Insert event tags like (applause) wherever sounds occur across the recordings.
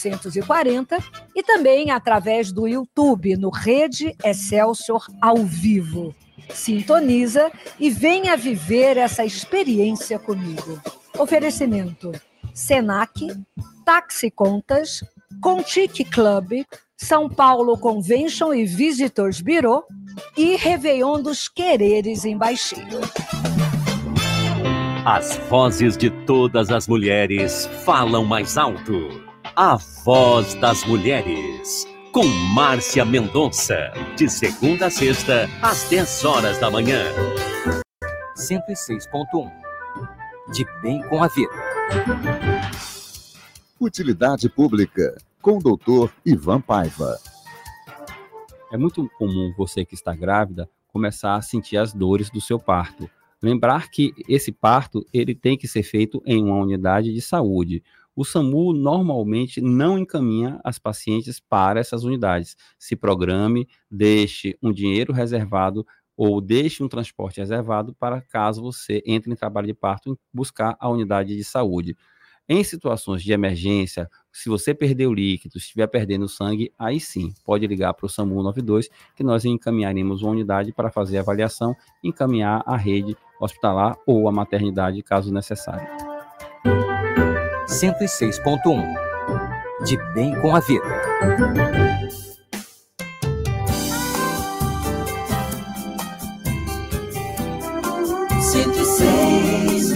440 e também através do YouTube no Rede Excelsior ao vivo. Sintoniza e venha viver essa experiência comigo. Oferecimento: Senac, Taxi Contas, Contique Club, São Paulo Convention e Visitors Bureau e Réveillon dos Quereres em Baixio. As vozes de todas as mulheres falam mais alto. A voz das mulheres. Com Márcia Mendonça. De segunda a sexta, às 10 horas da manhã. 106.1. De bem com a vida. Utilidade Pública. Com o doutor Ivan Paiva. É muito comum você que está grávida começar a sentir as dores do seu parto Lembrar que esse parto ele tem que ser feito em uma unidade de saúde. O SAMU normalmente não encaminha as pacientes para essas unidades. Se programe, deixe um dinheiro reservado ou deixe um transporte reservado para caso você entre em trabalho de parto buscar a unidade de saúde. Em situações de emergência, se você perdeu líquido, estiver perdendo sangue, aí sim, pode ligar para o SAMU 92, que nós encaminharemos uma unidade para fazer a avaliação, encaminhar a rede hospitalar ou a maternidade, caso necessário. 106.1 De bem com a vida. Cento e seis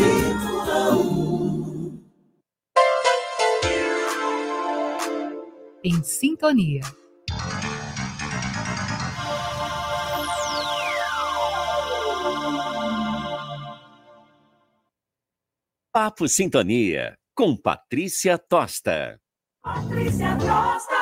em sintonia. Papo Sintonia, com Patrícia Tosta. Patrícia Tosta.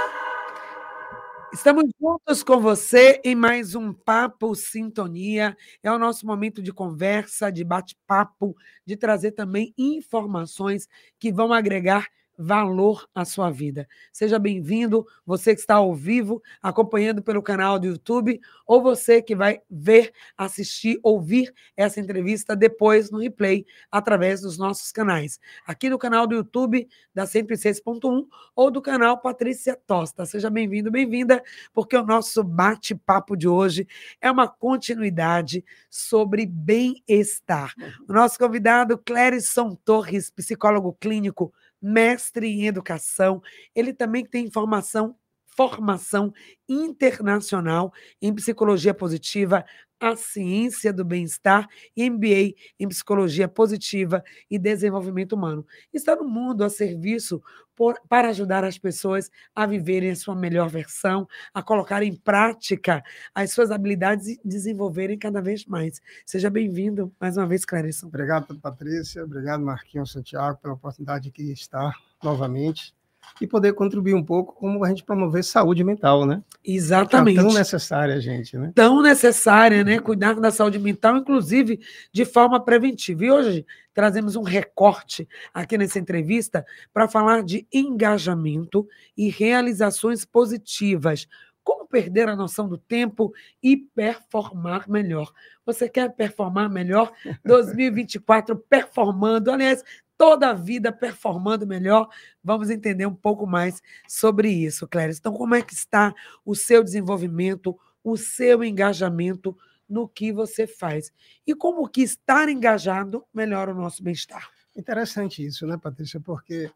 Estamos juntos com você em mais um Papo Sintonia. É o nosso momento de conversa, de bate-papo, de trazer também informações que vão agregar valor à sua vida. Seja bem-vindo, você que está ao vivo, acompanhando pelo canal do YouTube, ou você que vai ver, assistir, ouvir essa entrevista depois no replay, através dos nossos canais. Aqui no canal do YouTube da 106.1 ou do canal Patrícia Tosta. Seja bem-vindo, bem-vinda, porque o nosso bate-papo de hoje é uma continuidade sobre bem-estar. O nosso convidado, Clérison Torres, psicólogo clínico, mestre em educação, ele também tem formação formação internacional em psicologia positiva, a ciência do bem-estar e MBA em psicologia positiva e desenvolvimento humano. Está no mundo a serviço por, para ajudar as pessoas a viverem a sua melhor versão, a colocar em prática as suas habilidades e desenvolverem cada vez mais. Seja bem-vindo mais uma vez, Clarissa. Obrigado, Patrícia. Obrigado, Marquinhos Santiago, pela oportunidade de estar novamente e poder contribuir um pouco como a gente promover saúde mental, né? Exatamente. É tão necessária gente, né? Tão necessária, né? Cuidar da saúde mental, inclusive de forma preventiva. E hoje trazemos um recorte aqui nessa entrevista para falar de engajamento e realizações positivas. Como perder a noção do tempo e performar melhor? Você quer performar melhor? (laughs) 2024 performando. Aliás, toda a vida performando melhor. Vamos entender um pouco mais sobre isso, Cléris. Então, como é que está o seu desenvolvimento, o seu engajamento no que você faz? E como que estar engajado melhora o nosso bem-estar? Interessante isso, né, Patrícia? Porque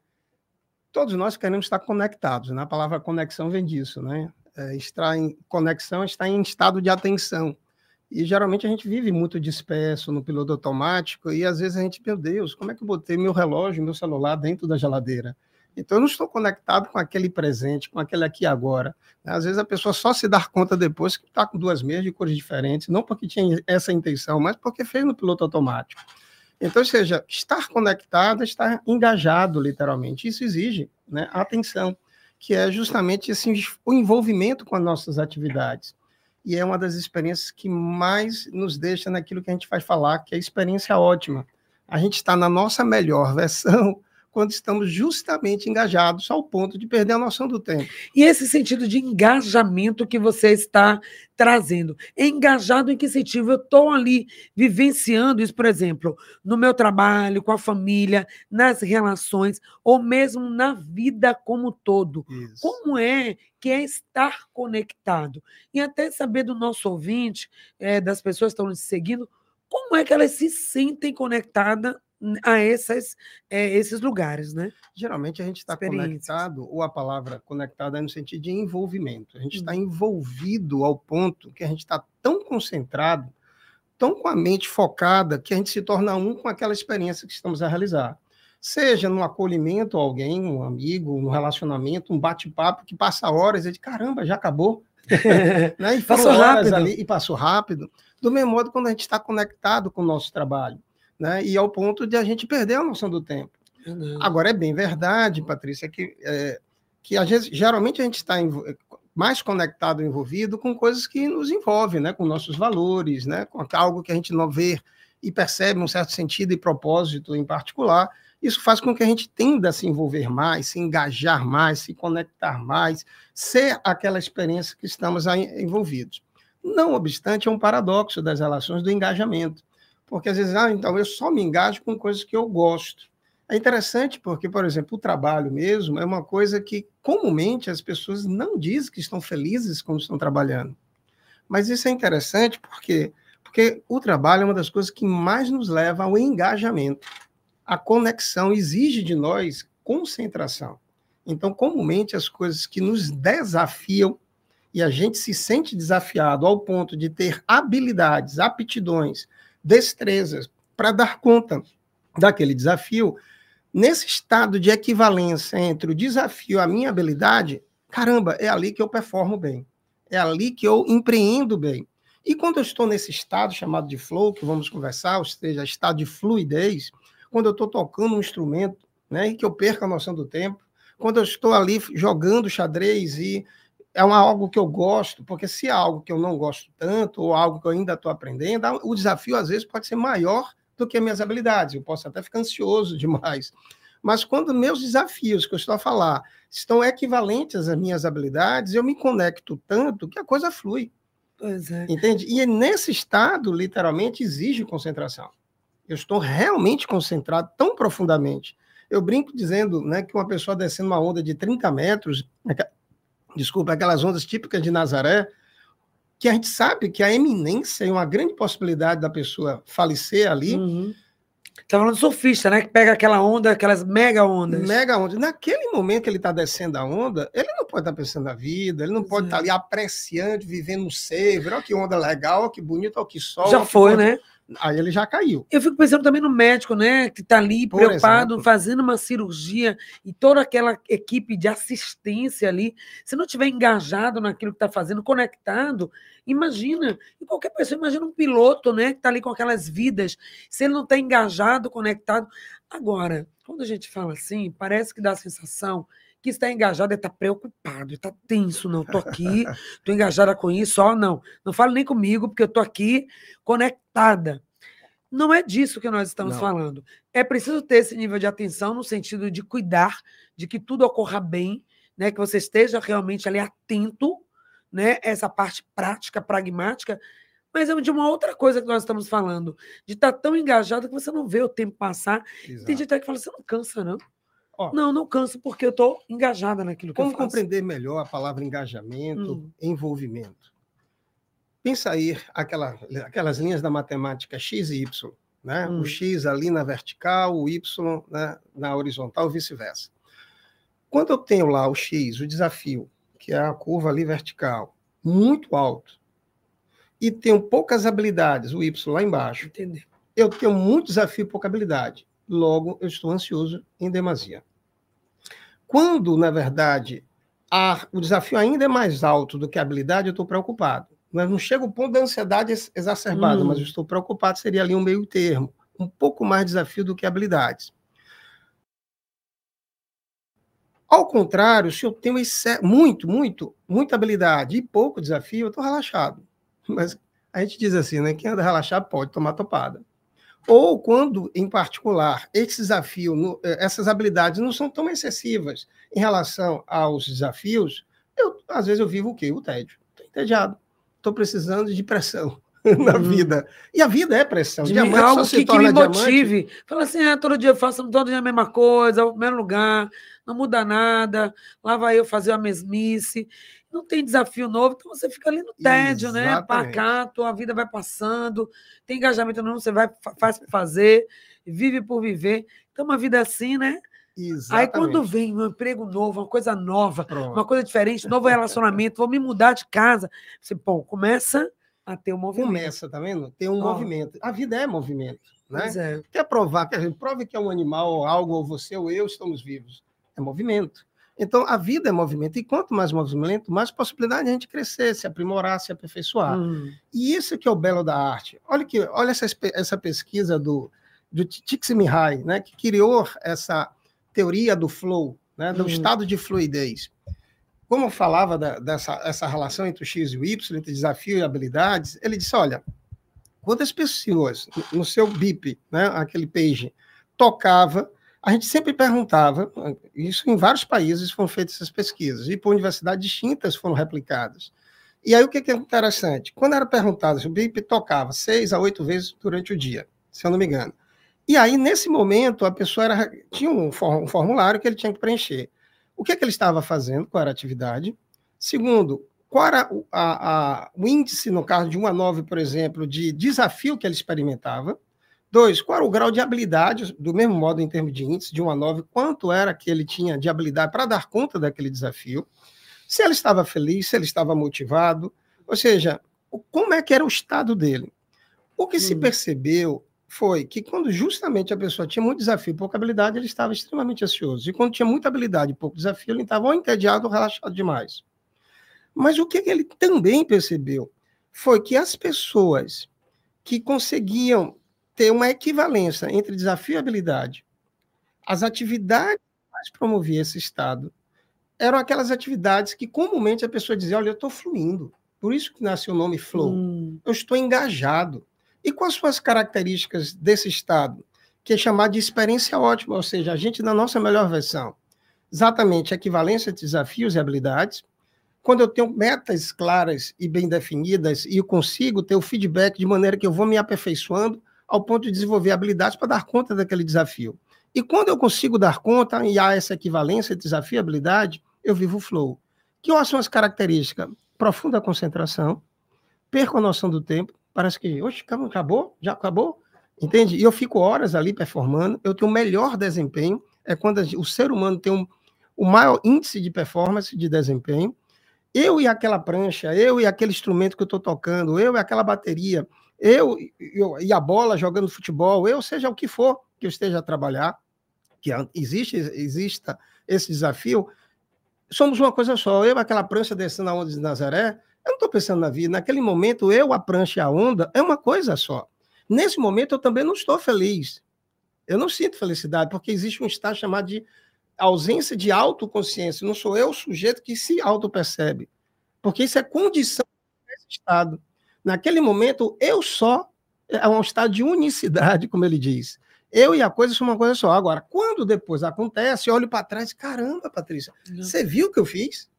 todos nós queremos estar conectados, né? A palavra conexão vem disso, né? É, estar em conexão está em estado de atenção. E geralmente a gente vive muito disperso no piloto automático e às vezes a gente, meu Deus, como é que eu botei meu relógio, meu celular dentro da geladeira? Então eu não estou conectado com aquele presente, com aquele aqui agora. Às vezes a pessoa só se dá conta depois que está com duas meias de cores diferentes, não porque tinha essa intenção, mas porque fez no piloto automático. Então, seja, estar conectado, estar engajado, literalmente. Isso exige né, atenção, que é justamente esse, o envolvimento com as nossas atividades e é uma das experiências que mais nos deixa naquilo que a gente vai falar, que é a experiência ótima. A gente está na nossa melhor versão quando estamos justamente engajados ao ponto de perder a noção do tempo. E esse sentido de engajamento que você está trazendo. Engajado em que sentido? Eu estou ali vivenciando isso, por exemplo, no meu trabalho, com a família, nas relações, ou mesmo na vida como um todo. Isso. Como é que é estar conectado? E até saber do nosso ouvinte, eh, das pessoas que estão nos seguindo, como é que elas se sentem conectadas a essas, eh, esses lugares, né? Geralmente a gente está conectado, ou a palavra conectada é no sentido de envolvimento. A gente está Uhum. envolvido ao ponto que a gente está tão concentrado, tão com a mente focada, que a gente se torna um com aquela experiência que estamos a realizar. Seja no acolhimento a alguém, um amigo, um relacionamento, um bate-papo que passa horas e de caramba, já acabou. (laughs) né? E Passou rápido. ali e passou rápido. Do mesmo modo quando a gente está conectado com o nosso trabalho. Né? E ao ponto de a gente perder a noção do tempo. Uhum. Agora, é bem verdade, Patrícia, que, é, que às vezes, geralmente a gente está mais conectado, envolvido com coisas que nos envolvem, né? com nossos valores, né? com algo que a gente não vê e percebe um certo sentido e propósito em particular. Isso faz com que a gente tenda a se envolver mais, se engajar mais, se conectar mais, ser aquela experiência que estamos envolvidos. Não obstante, é um paradoxo das relações do engajamento. Porque às vezes, ah, então eu só me engajo com coisas que eu gosto. É interessante porque, por exemplo, o trabalho mesmo é uma coisa que comumente as pessoas não dizem que estão felizes quando estão trabalhando. Mas isso é interessante porque porque o trabalho é uma das coisas que mais nos leva ao engajamento. A conexão exige de nós concentração. Então, comumente as coisas que nos desafiam e a gente se sente desafiado ao ponto de ter habilidades, aptidões, destrezas para dar conta daquele desafio, nesse estado de equivalência entre o desafio e a minha habilidade, caramba, é ali que eu performo bem. É ali que eu empreendo bem. E quando eu estou nesse estado chamado de flow, que vamos conversar, ou seja, estado de fluidez, quando eu estou tocando um instrumento, né, e que eu perco a noção do tempo, quando eu estou ali jogando xadrez e é uma, algo que eu gosto, porque se é algo que eu não gosto tanto, ou algo que eu ainda estou aprendendo, o desafio às vezes pode ser maior do que minhas habilidades. Eu posso até ficar ansioso (laughs) demais. Mas quando meus desafios que eu estou a falar estão equivalentes às minhas habilidades, eu me conecto tanto que a coisa flui. Pois é. Entende? E nesse estado, literalmente, exige concentração. Eu estou realmente concentrado tão profundamente. Eu brinco dizendo né, que uma pessoa descendo uma onda de 30 metros, desculpa, aquelas ondas típicas de Nazaré, que a gente sabe que a eminência é uma grande possibilidade da pessoa falecer ali. Uhum. Tá falando do surfista, né? Que pega aquela onda, aquelas mega ondas. Mega onda. Naquele momento que ele está descendo a onda, ele não pode estar pensando na vida, ele não pode é. estar ali apreciando, vivendo no ser, olha que onda legal, olha que bonito, olha que sol. Já que foi, né? Aí ele já caiu. Eu fico pensando também no médico, né? Que está ali Por preocupado, exemplo. fazendo uma cirurgia e toda aquela equipe de assistência ali. Se não tiver engajado naquilo que está fazendo, conectado, imagina. E qualquer pessoa, imagina um piloto, né? Que está ali com aquelas vidas. Se ele não está engajado, conectado. Agora, quando a gente fala assim, parece que dá a sensação que está engajado estar preocupado, está tenso, não, estou aqui, estou engajada com isso, ó, não, não fale nem comigo, porque eu estou aqui conectada. Não é disso que nós estamos Não. falando. É preciso ter esse nível de atenção no sentido de cuidar de que tudo ocorra bem, né, que você esteja realmente ali atento, né, essa parte prática, pragmática, mas é de uma outra coisa que nós estamos falando, de estar tão engajado que você não vê o tempo passar. Tem gente até que fala, você não cansa, não? Ó. Não, não canso porque eu estou engajada naquilo que Como eu faço. compreender melhor a palavra engajamento, Hum. envolvimento? Pensa aí aquela, aquelas linhas da matemática x e y, né? Hum. O x ali na vertical, o y né, na horizontal, vice-versa. Quando eu tenho lá o x, o desafio, que é a curva ali vertical, muito alto, e tenho poucas habilidades, o y lá embaixo, Entender. eu tenho muito desafio e pouca habilidade. Logo, eu estou ansioso em demasia. Quando, na verdade, a- o desafio ainda é mais alto do que a habilidade, eu estou preocupado. Mas não chega o ponto da ansiedade ex- exacerbada, Hum. mas eu estou preocupado, seria ali um meio termo. Um pouco mais desafio do que habilidades. Ao contrário, se eu tenho muito, muito, muita habilidade e pouco desafio, eu estou relaxado. Mas a gente diz assim, né? Quem anda relaxado pode tomar topada. Ou quando, em particular, esse desafio, eh, essas habilidades não são tão excessivas em relação aos desafios, eu, às vezes eu vivo o quê? O tédio. Estou entediado. Estou precisando de pressão (laughs) na Uhum. vida. E a vida é pressão. De Diamante algo que, que me diamante motive. Fala assim, ah, todo dia eu faço todo dia a mesma coisa, o mesmo lugar, não muda nada, lá vai eu fazer a mesmice. Não tem desafio novo, então você fica ali no tédio, né? Exatamente. Pacato, a vida vai passando, tem engajamento não, você vai, fa- faz por fazer, vive por viver. Então, uma vida assim, né? Aí Exatamente. quando vem um emprego novo, uma coisa nova, Pronto. uma coisa diferente, novo relacionamento, vou me mudar de casa. Você, pô, começa a ter um movimento. Começa, tá vendo? Tem um Ó. movimento. A vida é movimento, né? Pois é. Quer provar, quer dizer, prove que é um animal, ou algo, ou você ou eu estamos vivos. É movimento. Então, a vida é movimento. E quanto mais movimento, mais possibilidade de a gente crescer, se aprimorar, se aperfeiçoar. Hum. E isso que é o belo da arte. Olha que, olha essa, essa pesquisa do, do Csikszentmihalyi, né, que criou essa teoria do flow, né, do Hum. estado de fluidez. Como eu falava da- dessa essa relação entre o X e o Y, entre desafio e habilidades, ele disse, olha, quando as pessoas, no seu BIP, né, aquele page, tocava, a gente sempre perguntava, isso em vários países foram feitas essas pesquisas, e por universidades distintas foram replicadas. E aí o que é interessante? Quando era perguntado o BIP tocava seis a oito vezes durante o dia, se eu não me engano. E aí, nesse momento, a pessoa era, tinha um, for- formulário que ele tinha que preencher. O que, que ele estava fazendo, qual era a atividade? Segundo, qual era o, a- a- o índice, no caso de 1 a 9, por exemplo, de desafio que ele experimentava? Dois, qual era o grau de habilidade, do mesmo modo em termos de índice, de 1 a 9, quanto era que ele tinha de habilidade para dar conta daquele desafio? Se ele estava feliz, se ele estava motivado, ou seja, como é que era o estado dele? O que se Hum. percebeu foi que quando justamente a pessoa tinha muito desafio e pouca habilidade, ele estava extremamente ansioso. E quando tinha muita habilidade e pouco desafio, ele estava ou entediado ou relaxado demais. Mas o que ele também percebeu foi que as pessoas que conseguiam ter uma equivalência entre desafio e habilidade, as atividades que mais promoviam esse estado eram aquelas atividades que comumente a pessoa dizia, olha, eu estou fluindo. Por isso que nasceu o nome flow Hum. eu estou engajado. E quais são as características desse estado? Que é chamado de experiência ótima, ou seja, a gente na nossa melhor versão. Exatamente, equivalência de desafios e habilidades. Quando eu tenho metas claras e bem definidas e eu consigo ter o feedback de maneira que eu vou me aperfeiçoando ao ponto de desenvolver habilidades para dar conta daquele desafio. E quando eu consigo dar conta e há essa equivalência de desafio e habilidade, eu vivo o flow. Que são as características? Profunda concentração, perco a noção do tempo, parece que, oxe, acabou-? Já acabou? Entende? E eu fico horas ali performando, eu tenho o melhor desempenho, é quando o ser humano tem um, o maior índice de performance, de desempenho. Eu e aquela prancha, eu e aquele instrumento que eu estou tocando, eu e aquela bateria, eu, eu e a bola jogando futebol, eu, seja o que for que eu esteja a trabalhar, que existe, exista esse desafio, somos uma coisa só. Eu, aquela prancha descendo a onda de Nazaré, eu não estou pensando na vida. Naquele momento, eu, a prancha e a onda é uma coisa só. Nesse momento, eu também não estou feliz. Eu não sinto felicidade, porque existe um estado chamado de ausência de autoconsciência. Não sou eu o sujeito que se autopercebe. Porque isso é condição desse estado. Naquele momento, eu só é um estado de unicidade, como ele diz. Eu e a coisa são uma coisa só. Agora, quando depois acontece, eu olho para trás, caramba, Patrícia, você viu o que eu fiz?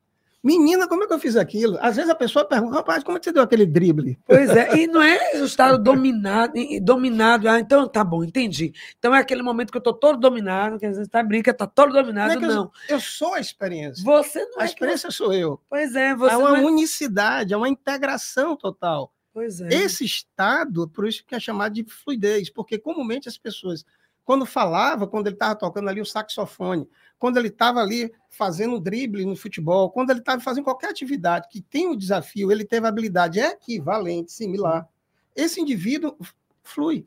Menina, como é que eu fiz aquilo? Às vezes a pessoa pergunta, rapaz, como é que você deu aquele drible? Pois é, e não é o estado dominado, dominado, ah, então tá bom, entendi. Então é aquele momento que eu tô todo dominado, que às vezes tá brinca, tá todo dominado, Não é não. que eu- Eu sou a experiência. Você não A é que experiência sou eu. Pois é, você é uma é... unicidade, é uma integração total. É. Esse estado, por isso que é chamado de fluidez, porque comumente as pessoas, quando falava, quando ele estava tocando ali o saxofone, quando ele estava ali fazendo um drible no futebol, quando ele estava fazendo qualquer atividade que tem o desafio, ele teve habilidade equivalente, similar, esse indivíduo flui.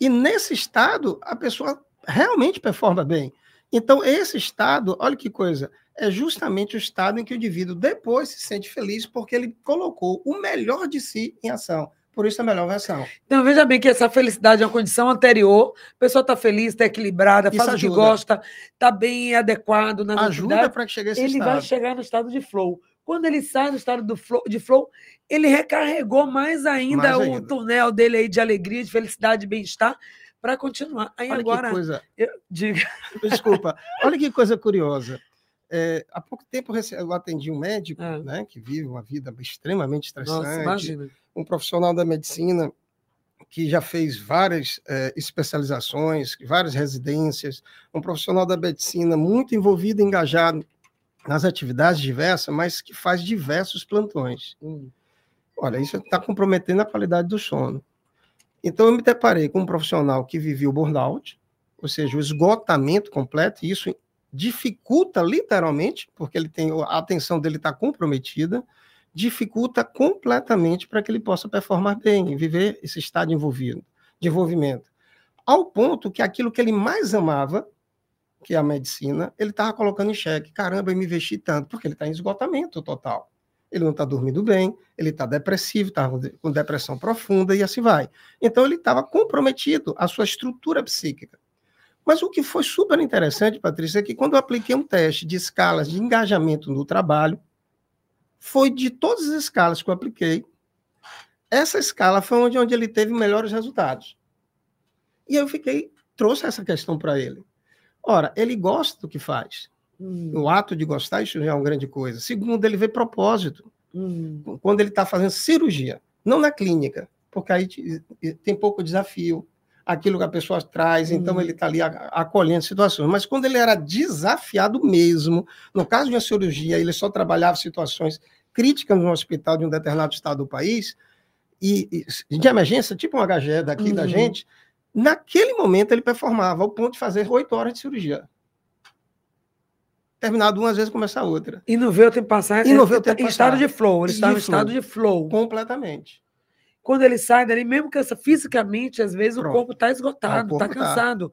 E nesse estado, a pessoa realmente performa bem. Então, esse estado, olha que coisa, é justamente o estado em que o indivíduo depois se sente feliz porque ele colocou o melhor de si em ação. Por isso, a melhor versão. Então veja bem que essa felicidade é uma condição anterior, a pessoa está feliz, está equilibrada, Isso faz o ajuda. que gosta, está bem adequado na Ajuda para que chegue a esse ele estado. vai chegar no estado de flow. Quando ele sai do estado do flow, de flow, ele recarregou mais ainda Mais o ainda. túnel dele aí de alegria, de felicidade, de bem-estar, para continuar. Aí Olha agora, que coisa. eu digo, (laughs) Desculpa. Olha que coisa curiosa. É, há pouco tempo eu atendi um médico, Ah. né, que vive uma vida extremamente nossa, estressante, imagina. um profissional da medicina que já fez várias eh, especializações, várias residências, um profissional da medicina muito envolvido, engajado nas atividades diversas, mas que faz diversos plantões. Hum. Olha, isso está comprometendo a qualidade do sono. Então, eu me deparei com um profissional que vivia o burnout, ou seja, o esgotamento completo, e isso dificulta literalmente, porque ele tem a atenção dele está comprometida, dificulta completamente para que ele possa performar bem viver esse estado envolvido, de envolvimento. Ao ponto que aquilo que ele mais amava, que é a medicina, ele estava colocando em xeque. Caramba, eu me investi tanto, porque ele está em esgotamento total. Ele não está dormindo bem, ele está depressivo, está com depressão profunda e assim vai. Então ele estava comprometido a sua estrutura psíquica. Mas o que foi super interessante, Patrícia, é que quando eu apliquei um teste de escalas de engajamento no trabalho, foi de todas as escalas que eu apliquei, essa escala foi onde, onde ele teve melhores resultados. E eu fiquei, trouxe essa questão para ele. Ora, ele gosta do que faz. Hum, O ato de gostar, isso já é uma grande coisa. Segundo, ele vê propósito hum, quando ele está fazendo cirurgia, não na clínica, porque aí te- tem pouco desafio, aquilo que a pessoa traz, então Uhum. ele está ali acolhendo situações. Mas quando ele era desafiado mesmo, no caso de uma cirurgia, ele só trabalhava situações críticas no hospital de um determinado estado do país, e, e de emergência, tipo um HGE daqui da Uhum. gente, naquele momento ele performava ao ponto de fazer oito horas de cirurgia. Terminado uma, às vezes começar outra. E não vê o tempo passar. E não vê o ele tá tempo Em estado passar. de flow, ele está no estado de flow. Completamente. Quando ele sai dali, mesmo cansa fisicamente, às vezes o Pronto. corpo está esgotado, Ah, o está corpo tá. cansado.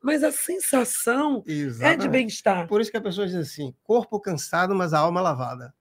Mas a sensação é de Exatamente. bem-estar. Por isso que a pessoa diz assim: corpo cansado, mas a alma lavada.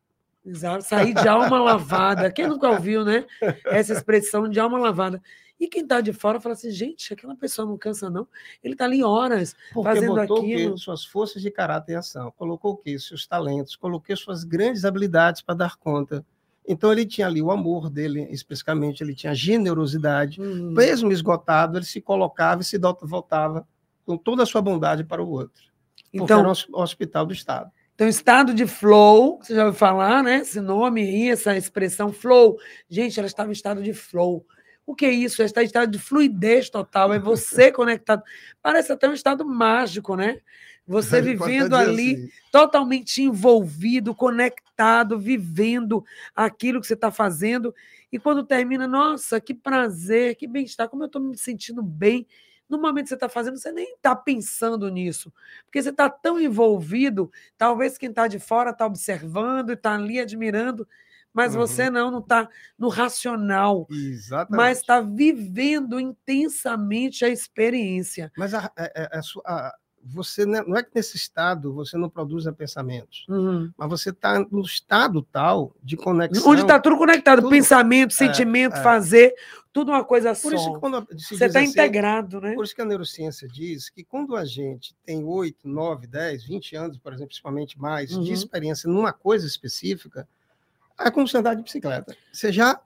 Exato. Sair de alma lavada. Quem nunca ouviu, né? (laughs) Essa expressão de alma lavada. E quem está de fora fala assim, gente, aquela pessoa não cansa, não. Ele está ali horas. Porque Fazendo botou o aquilo. quê? Suas forças de caráter em ação. Colocou o quê? Seus talentos. Colocou suas grandes habilidades para dar conta. Então ele tinha ali o amor dele, especificamente, ele tinha generosidade. Hum. Mesmo esgotado, ele se colocava e se voltava com toda a sua bondade para o outro. Porque Então, era um hos- hospital do Estado. Então, estado de flow, você já ouviu falar, né? Esse nome aí, essa expressão flow. Gente, ela estava em estado de flow. O que é isso? Está em estado de fluidez total. É você (laughs) conectado. Parece até um estado mágico, né? Você vivendo ali, assim, totalmente envolvido, conectado, vivendo aquilo que você está fazendo. E quando termina, nossa, que prazer, que bem-estar, como eu estou me sentindo bem. No momento que você está fazendo, você nem está pensando nisso, porque você está tão envolvido. Talvez quem está de fora está observando e está ali admirando, mas Uhum. você não, não está no racional, Exatamente. mas está vivendo intensamente a experiência. Mas a- a- a- a sua- a- você né, não é que nesse estado você não produza pensamentos, Uhum. mas você está no estado tal de conexão. Onde está tudo conectado, tudo- pensamento, sentimento, é. fazer, tudo uma coisa Por isso que só. quando Você está assim, integrado, né? Por isso que a neurociência diz que quando a gente tem 8, 9, 10, 20 anos, por exemplo, principalmente mais, Uhum. de experiência numa coisa específica, é como você andar de bicicleta. Você já,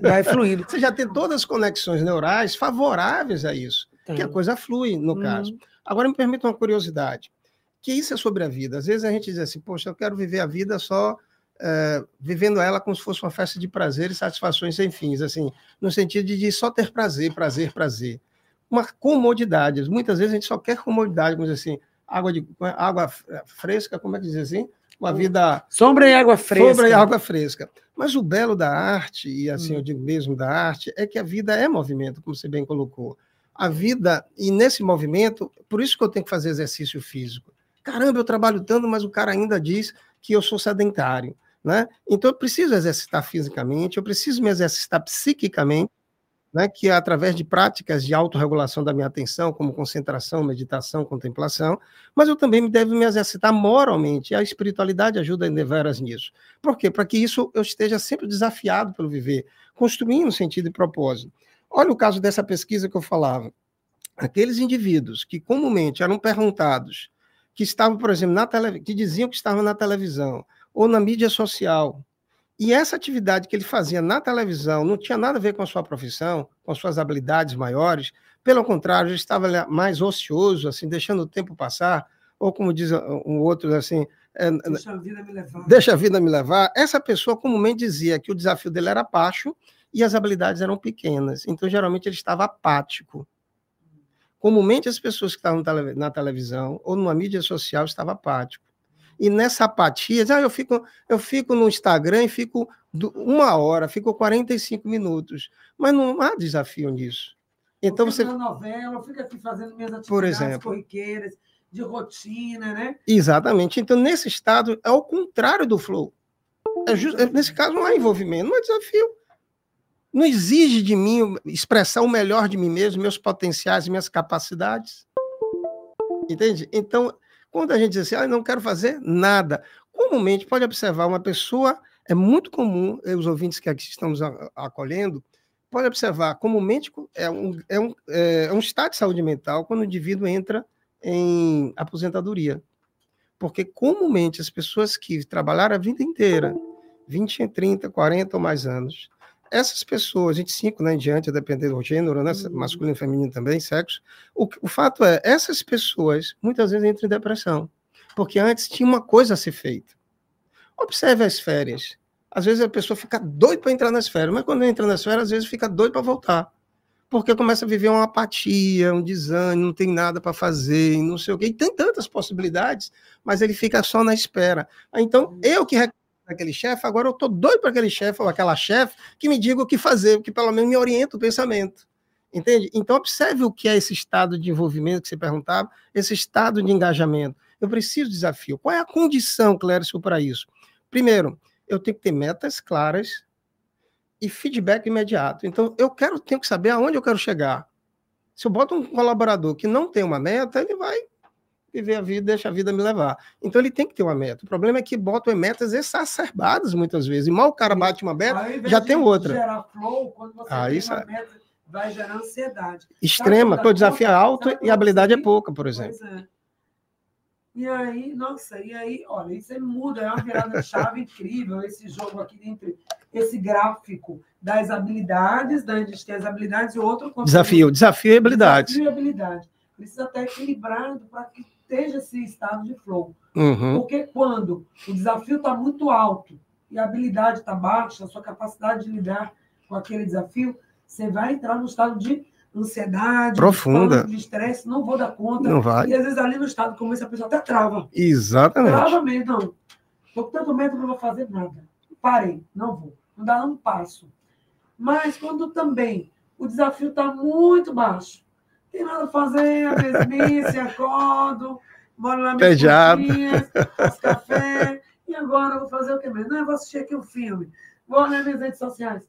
Vai fluindo. você já tem (laughs) todas as conexões neurais favoráveis a isso, que a coisa flui, no Uhum. caso. Agora, me permita uma curiosidade, que isso é sobre a vida. Às vezes a gente diz assim, poxa, eu quero viver a vida só eh, vivendo ela como se fosse uma festa de prazer e satisfações sem fins, assim, no sentido de, de só ter prazer, prazer, prazer. Uma comodidade. Muitas vezes a gente só quer comodidade, como diz assim, água, de, água fresca, como é que diz assim? Uma vida Sombra e água fresca. Sombra e água fresca. Mas o belo da arte, e assim Hum. eu digo mesmo da arte, é que a vida é movimento, como você bem colocou. A vida, e nesse movimento, por isso que eu tenho que fazer exercício físico. Caramba, eu trabalho tanto, mas o cara ainda diz que eu sou sedentário. Né? Então eu preciso exercitar fisicamente, eu preciso me exercitar psiquicamente, né? que é através de práticas de autorregulação da minha atenção, como concentração, meditação, contemplação, mas eu também devo me exercitar moralmente, e a espiritualidade ajuda em deveras nisso. Por quê? Para que isso eu esteja sempre desafiado pelo viver, construindo sentido e propósito. Olha o caso dessa pesquisa que eu falava. Aqueles indivíduos que comumente eram perguntados, que estavam, por exemplo, na tele... que diziam que estavam na televisão, ou na mídia social. E essa atividade que ele fazia na televisão não tinha nada a ver com a sua profissão, com as suas habilidades maiores. Pelo contrário, ele estava mais ocioso, assim, deixando o tempo passar, ou como diz um outro, assim, é, Deixa a vida me levar. deixa a vida me levar. Essa pessoa comumente dizia que o desafio dele era baixo e as habilidades eram pequenas. Então, geralmente, ele estava apático. Comumente, as pessoas que estavam na televisão ou numa mídia social estavam apáticos. E nessa apatia, ah, eu fico, eu fico no Instagram e fico uma hora, fico 45 minutos. Mas não há desafio nisso. Então, você. novela, eu fico aqui fazendo minhas atividades Por exemplo. corriqueiras, de rotina, né? Exatamente. Então, nesse estado, é o contrário do flow. É ju- é- nesse caso, não há envolvimento, não é desafio. Não exige de mim expressar o melhor de mim mesmo, meus potenciais, minhas capacidades. Entende? Então, quando a gente diz assim, ah, não quero fazer nada, comumente, pode observar, uma pessoa, é muito comum, eh, os ouvintes que aqui estamos acolhendo, pode observar, comumente é um, é, um, é um estado de saúde mental quando o indivíduo entra em aposentadoria. Porque comumente as pessoas que trabalharam a vida inteira, 20, 30, 40 ou mais anos, essas pessoas, 25 né, em diante, a depender do gênero, né, Uhum. masculino e feminino também, sexo, o, o fato é, essas pessoas muitas vezes entram em depressão, porque antes tinha uma coisa a ser feita. Observe as férias. Às vezes a pessoa fica doida para entrar nas férias, mas quando entra nas férias, às vezes fica doida para voltar porque começa a viver uma apatia, um desânimo, não tem nada para fazer, não sei o quê. E tem tantas possibilidades, mas ele fica só na espera. Então, eu que daquele chefe, agora eu estou doido para aquele chefe ou aquela chefe que me diga o que fazer, que pelo menos me orienta o pensamento. Entende? Então, observe o que é esse estado de envolvimento que você perguntava, esse estado de engajamento. Eu preciso de desafio. Qual é a condição, Clércio, para isso? Primeiro, eu tenho que ter metas claras, e feedback imediato. Então, eu quero, tenho que saber aonde eu quero chegar. Se eu boto um colaborador que não tem uma meta, ele vai viver a vida, deixa a vida me levar. Então, ele tem que ter uma meta. O problema é que botam metas exacerbadas muitas vezes. E mal o cara bate uma meta, já tem outra. gerar flow, quando você Ah, isso uma é. meta, vai gerar ansiedade. extrema, porque o desafio é alto e a habilidade é pouca, por exemplo. Pois é. E aí, nossa, e aí, olha, isso aí muda, é uma virada chave incrível, esse jogo aqui entre esse gráfico das habilidades, da gente tem as habilidades e outro. Desafio, desafio e habilidades. Desafio e habilidade. Precisa estar equilibrado para que esteja esse estado de flow. Uhum. Porque quando o desafio está muito alto e a habilidade está baixa, a sua capacidade de lidar com aquele desafio, você vai entrar no estado de ansiedade, Profunda. de estresse, não vou dar conta. Não vai. E às vezes ali no estado como esse, a pessoa até trava. Exatamente. Trava mesmo, não. Estou com tanto medo, não vou fazer nada. Parei, não vou. Não dá um passo. Mas quando também o desafio está muito baixo, tem nada a fazer, a mesmice, acordo, moro lá minhas Pejado. curtinhas, faço café, e agora vou fazer o que mesmo? Não, eu vou assistir aqui um filme, vou olhar minhas redes sociais.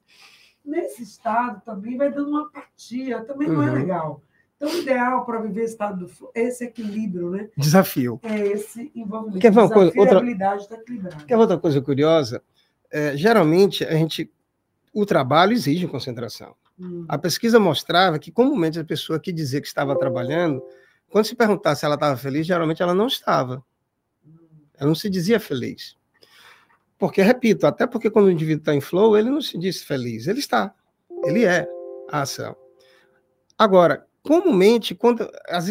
Nesse estado também vai dando uma apatia, também não é Uhum. legal. Então, o ideal para viver estado do esse equilíbrio, né? Desafio. É esse envolvimento. Quer ver uma coisa- Desafio outra- habilidade está equilibrado. Quer ver outra coisa curiosa? É, geralmente, a gente, o trabalho exige concentração. A pesquisa mostrava que, comumente, a pessoa que dizia que estava trabalhando, quando se perguntasse se ela estava feliz, geralmente ela não estava. Ela não se dizia feliz. Porque, repito, até porque quando o indivíduo está em flow, ele não se diz feliz, ele está. Ele é a ação. Agora, comumente, quando as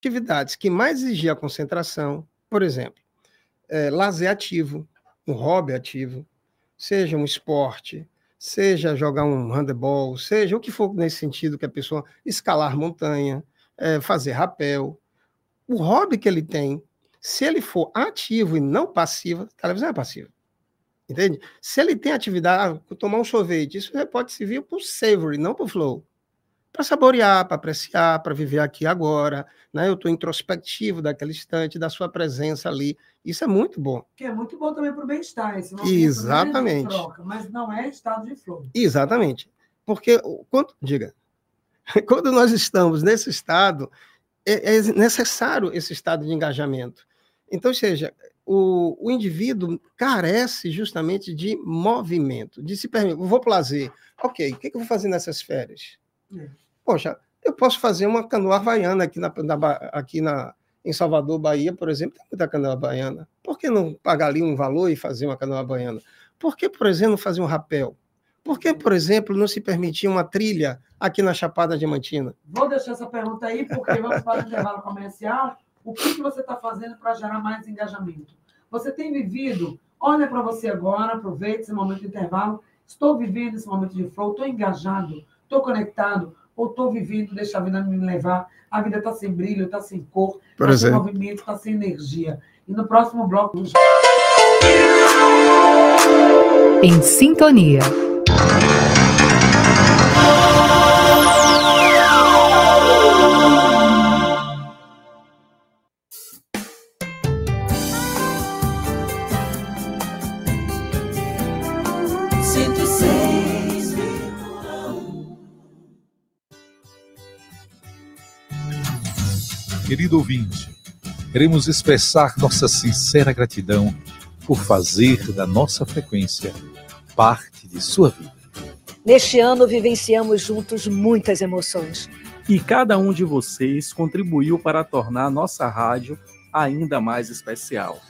atividades que mais exigiam a concentração, por exemplo, é, lazer ativo, um hobby ativo, seja um esporte, seja jogar um handebol, seja o que for nesse sentido que a pessoa escalar montanha, é, fazer rapel. O hobby que ele tem, se ele for ativo e não passivo, televisão é passiva. Entende? Se ele tem atividade, ah, tomar um sorvete, isso pode servir para o savory, não para o flow. Para saborear, para apreciar, para viver aqui agora. Né? Eu estou introspectivo daquele instante, da sua presença ali. Isso é muito bom. Que é muito bom também para o bem-estar. Exatamente. troca, mas não é estado de flow. Exatamente. Porque, quando, diga, (laughs) quando nós estamos nesse estado, é, é necessário esse estado de engajamento. Então, ou seja, o, o indivíduo carece justamente de movimento, de se permitir. Vou para o lazer. Ok, o que, que eu vou fazer nessas férias? Poxa, eu posso fazer uma canoa havaiana aqui, na, na aqui na, em Salvador, Bahia, por exemplo, tem muita canoa havaiana. Por que não pagar ali um valor e fazer uma canoa havaiana? Por que, por exemplo, não fazer um rapel? Por que, por exemplo, não se permitir uma trilha aqui na Chapada Diamantina? Vou deixar essa pergunta aí, porque vamos para o intervalo comercial. O que, que você está fazendo para gerar mais engajamento? Você tem vivido? Olha para você agora, aproveite esse momento de intervalo. Estou vivendo esse momento de flow, estou engajado, estou conectado, ou estou vivendo, deixa a vida me levar. A vida está sem brilho, está sem cor, está sem movimento, está sem energia. E no próximo bloco, Em sintonia. Querido ouvinte, queremos expressar nossa sincera gratidão por fazer da nossa frequência parte de sua vida. Neste ano, vivenciamos juntos muitas emoções. E cada um de vocês contribuiu para tornar nossa rádio ainda mais especial.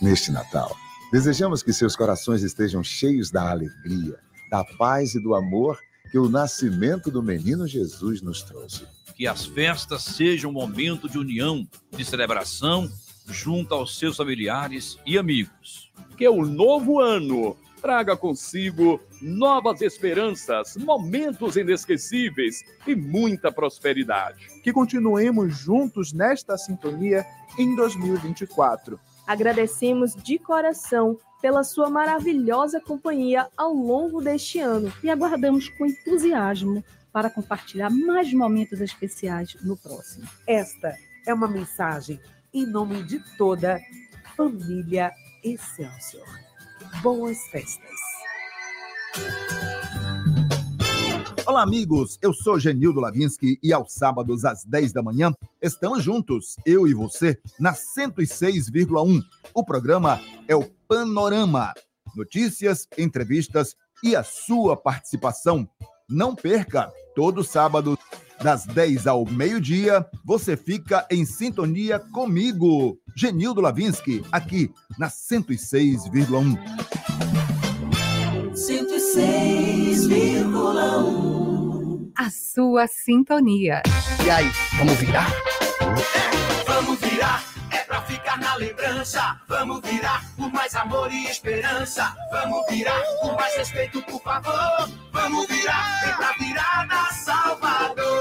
Neste Natal, desejamos que seus corações estejam cheios da alegria, da paz e do amor que o nascimento do menino Jesus nos trouxe. Que as festas sejam um momento de união, de celebração, junto aos seus familiares e amigos. Que o novo ano traga consigo novas esperanças, momentos inesquecíveis e muita prosperidade. Que continuemos juntos nesta sintonia em 2024. Agradecemos de coração pela sua maravilhosa companhia ao longo deste ano e aguardamos com entusiasmo para compartilhar mais momentos especiais no próximo. Esta é uma mensagem em nome de toda a família Excelsior. Boas festas. Olá, amigos. Eu sou Genildo Lavinski e aos sábados às 10 da manhã estamos juntos, eu e você, na 106,1. O programa é o Panorama. Notícias, entrevistas e a sua participação. Não perca, todo sábado, das 10 ao meio-dia, você fica em sintonia comigo, Genildo Lavinski, aqui na 106,1. Cento e seis vírgula um. A sua sintonia. E aí, vamos virar? Vamos virar, é ficar na lembrança. Vamos virar por mais amor e esperança. Vamos virar por mais respeito, por favor. Vamos virar, é pra virar na Salvador.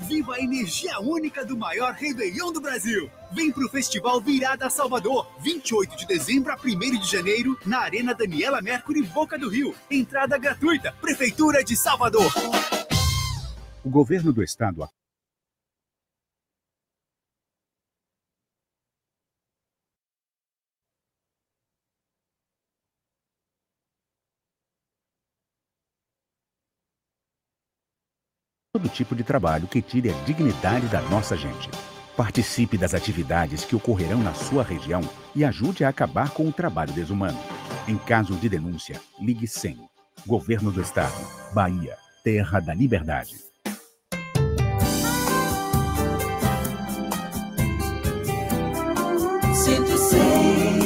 Viva a energia única do maior Réveillon do Brasil. Vem pro Festival Virada Salvador, 28 de dezembro a 1 de janeiro, na Arena Daniela Mercury, Boca do Rio. Entrada gratuita, Prefeitura de Salvador. O governo do estado todo tipo de trabalho que tire a dignidade da nossa gente. Participe das atividades que ocorrerão na sua região e ajude a acabar com o trabalho desumano. Em caso de denúncia, ligue 100. Governo do Estado. Bahia. Terra da Liberdade. Cento e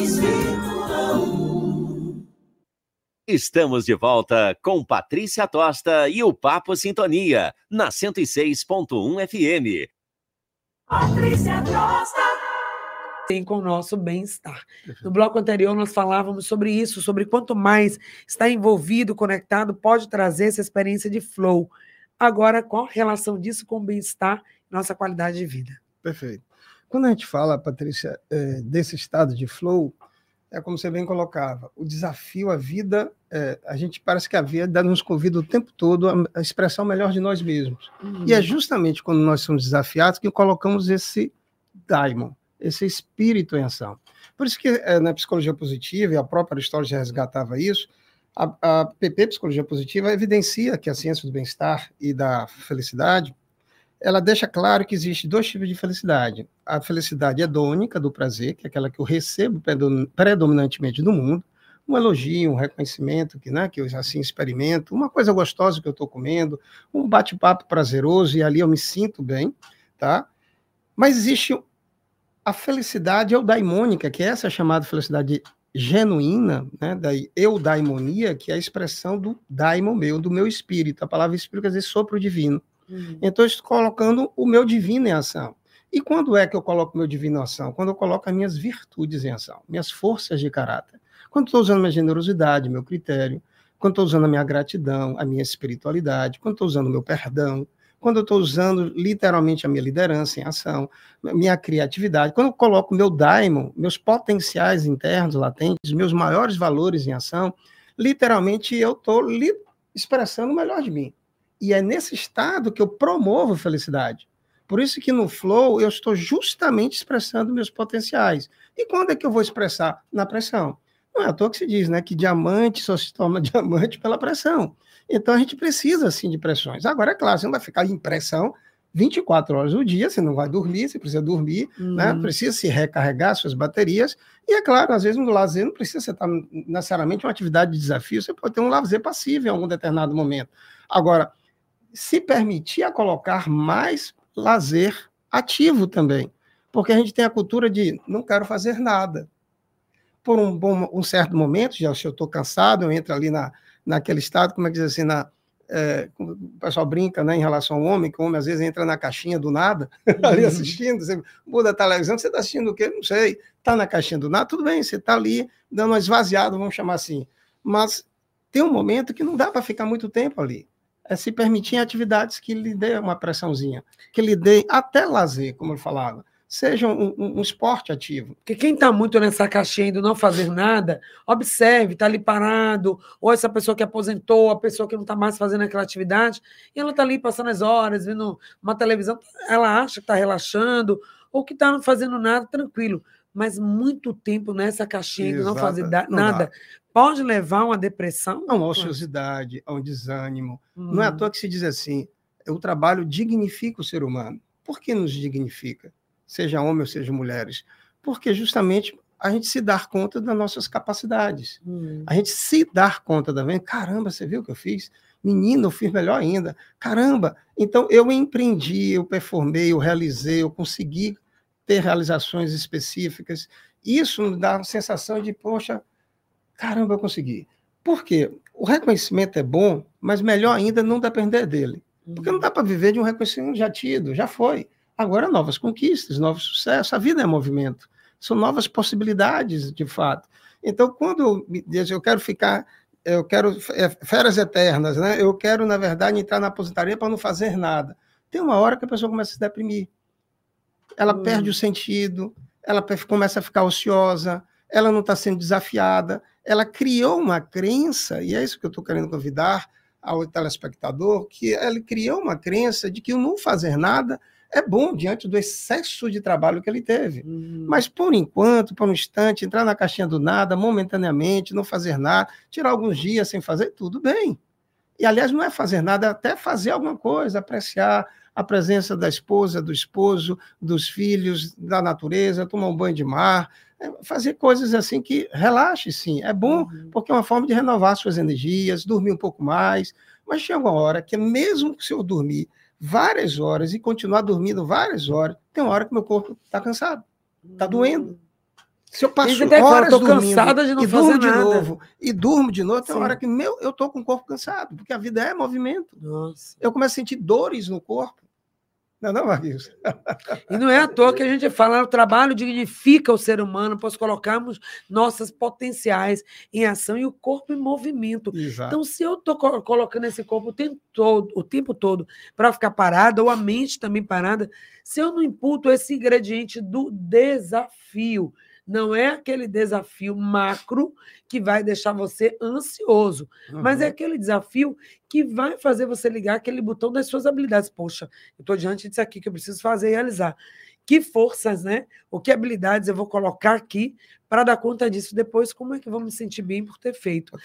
Estamos de volta com Patrícia Tosta e o Papo Sintonia, na 106.1 FM. Patrícia Costa. Tem com o nosso bem-estar. No bloco anterior, nós falávamos sobre isso, sobre quanto mais está envolvido, conectado, pode trazer essa experiência de flow. Agora, qual a relação disso com o bem-estar e nossa qualidade de vida? Perfeito. Quando a gente fala, Patrícia, eh, desse estado de flow, é como você bem colocava, o desafio, a vida, eh, a gente parece que a vida nos convida o tempo todo a, expressar o melhor de nós mesmos. E é justamente quando nós somos desafiados que colocamos esse daimon, esse espírito em ação. Por isso que eh, na psicologia positiva, e a própria Aristóteles já resgatava isso, a, a PP, Psicologia Positiva, evidencia que a ciência do bem-estar e da felicidade ela deixa claro que existe dois tipos de felicidade. A felicidade hedônica, do prazer, que é aquela que eu recebo predom- predominantemente do mundo, um elogio, um reconhecimento que, né, que eu assim experimento, uma coisa gostosa que eu estou comendo, um bate-papo prazeroso e ali eu me sinto bem, tá? Mas existe a felicidade eudaimônica, que é essa chamada felicidade genuína, né, da eudaimonia, que é a expressão do daimon meu, do meu espírito. A palavra espírito quer dizer sopro divino. Então, eu estou colocando o meu divino em ação. E quando é que eu coloco o meu divino em ação? Quando eu coloco as minhas virtudes em ação, minhas forças de caráter. Quando estou usando minha generosidade, meu critério, quando estou usando a minha gratidão, a minha espiritualidade, quando estou usando o meu perdão, quando eu estou usando literalmente a minha liderança em ação, minha criatividade, quando eu coloco meu daimon, meus potenciais internos latentes, meus maiores valores em ação, literalmente eu estou li- expressando o melhor de mim. E é nesse estado que eu promovo felicidade. Por isso que no flow eu estou justamente expressando meus potenciais. E quando é que eu vou expressar? Na pressão. Não é à toa que se diz, né, que diamante só se toma (laughs) diamante pela pressão. Então a gente precisa sim de pressões. Agora é claro, você não vai ficar em pressão 24 horas do dia, você não vai dormir, você precisa dormir, né? Uhum. Precisa se recarregar suas baterias. E é claro, às vezes no lazer não precisa ser tá, necessariamente uma atividade de desafio, você pode ter um lazer passivo em algum determinado momento. Agora, se permitir a colocar mais lazer ativo também, porque a gente tem a cultura de não quero fazer nada. Por um, bom, um certo momento, já se eu estou cansado, eu entro ali na, naquele estado, como é que diz assim, na, é, o pessoal brinca né, em relação ao homem, que o homem às vezes entra na caixinha do nada, (laughs) ali Uhum. assistindo, você muda a televisão, você está assistindo o quê? Não sei. Está na caixinha do nada, tudo bem, você está ali dando uma esvaziada, vamos chamar assim. Mas tem um momento que não dá para ficar muito tempo ali. É se permitir atividades que lhe dê uma pressãozinha, que lhe dê até lazer, como eu falava. Seja um, um- um esporte ativo. Porque quem está muito nessa caixinha do não fazer nada, observe, está ali parado, ou essa pessoa que aposentou, a pessoa que não está mais fazendo aquela atividade, e ela está ali passando as horas, vendo uma televisão, ela acha que está relaxando, ou que está não fazendo nada, tranquilo. Mas muito tempo nessa caixinha do não fazer Exato, da- não nada dá. pode levar a uma depressão. a uma ociosidade, a um desânimo. Não é à Uhum. toa que se diz assim: o trabalho dignifica o ser humano. Por que nos dignifica? Seja homem ou seja mulheres? Porque justamente a gente se dar conta das nossas capacidades. Hum. A gente se dar conta da venda. Caramba, você viu o que eu fiz? Menino, eu fiz melhor ainda. Caramba! Então eu empreendi, eu performei, eu realizei, eu consegui ter realizações específicas. Isso dá uma sensação de, poxa, caramba, eu consegui. Por quê? O reconhecimento é bom, mas melhor ainda não depender dele. Porque não dá para viver de um reconhecimento já tido, já foi. Agora, novas conquistas, novos sucessos. A vida é movimento. São novas possibilidades, de fato. Então, quando eu me diz, eu quero ficar, eu quero é, férias eternas, né? Eu quero, na verdade, entrar na aposentadoria para não fazer nada. Tem uma hora que a pessoa começa a se deprimir. Ela Hum. perde o sentido, ela começa a ficar ociosa, ela não está sendo desafiada, ela criou uma crença, e é isso que eu estou querendo convidar ao telespectador, que ele criou uma crença de que o não fazer nada é bom diante do excesso de trabalho que ele teve. Mas, por enquanto, por um instante, entrar na caixinha do nada, momentaneamente, não fazer nada, tirar alguns dias sem fazer, tudo bem. E, aliás, não é fazer nada, é até fazer alguma coisa, apreciar a presença da esposa, do esposo, dos filhos, da natureza, tomar um banho de mar, é, fazer coisas assim que relaxe, sim. É bom, porque é uma forma de renovar suas energias, dormir um pouco mais. Mas chega uma hora que, mesmo se eu dormir várias horas e continuar dormindo várias horas, tem uma hora que meu corpo está cansado, está doendo. Se eu passo que fala, horas "Tô dormindo cansada de não e fazer durmo de nada." novo, e durmo de novo, tem uma Sim. hora que meu, eu estou com o corpo cansado, porque a vida é movimento. Nossa. Eu começo a sentir dores no corpo. Não, não, Marquinhos? E não é à toa que a gente fala, o trabalho dignifica o ser humano, pois colocarmos nossas potenciais em ação e o corpo em movimento. Exato. Então, se eu estou colocando esse corpo o tempo todo, o tempo todo para ficar parado, ou a mente também parada, se eu não imputo esse ingrediente do desafio, não é aquele desafio macro que vai deixar você ansioso, mas é Uhum. aquele desafio que vai fazer você ligar aquele botão das suas habilidades. Poxa, eu estou diante disso aqui que eu preciso fazer e realizar. Que forças, né? Ou que habilidades eu vou colocar aqui para dar conta disso depois? Como é que eu vou me sentir bem por ter feito? Por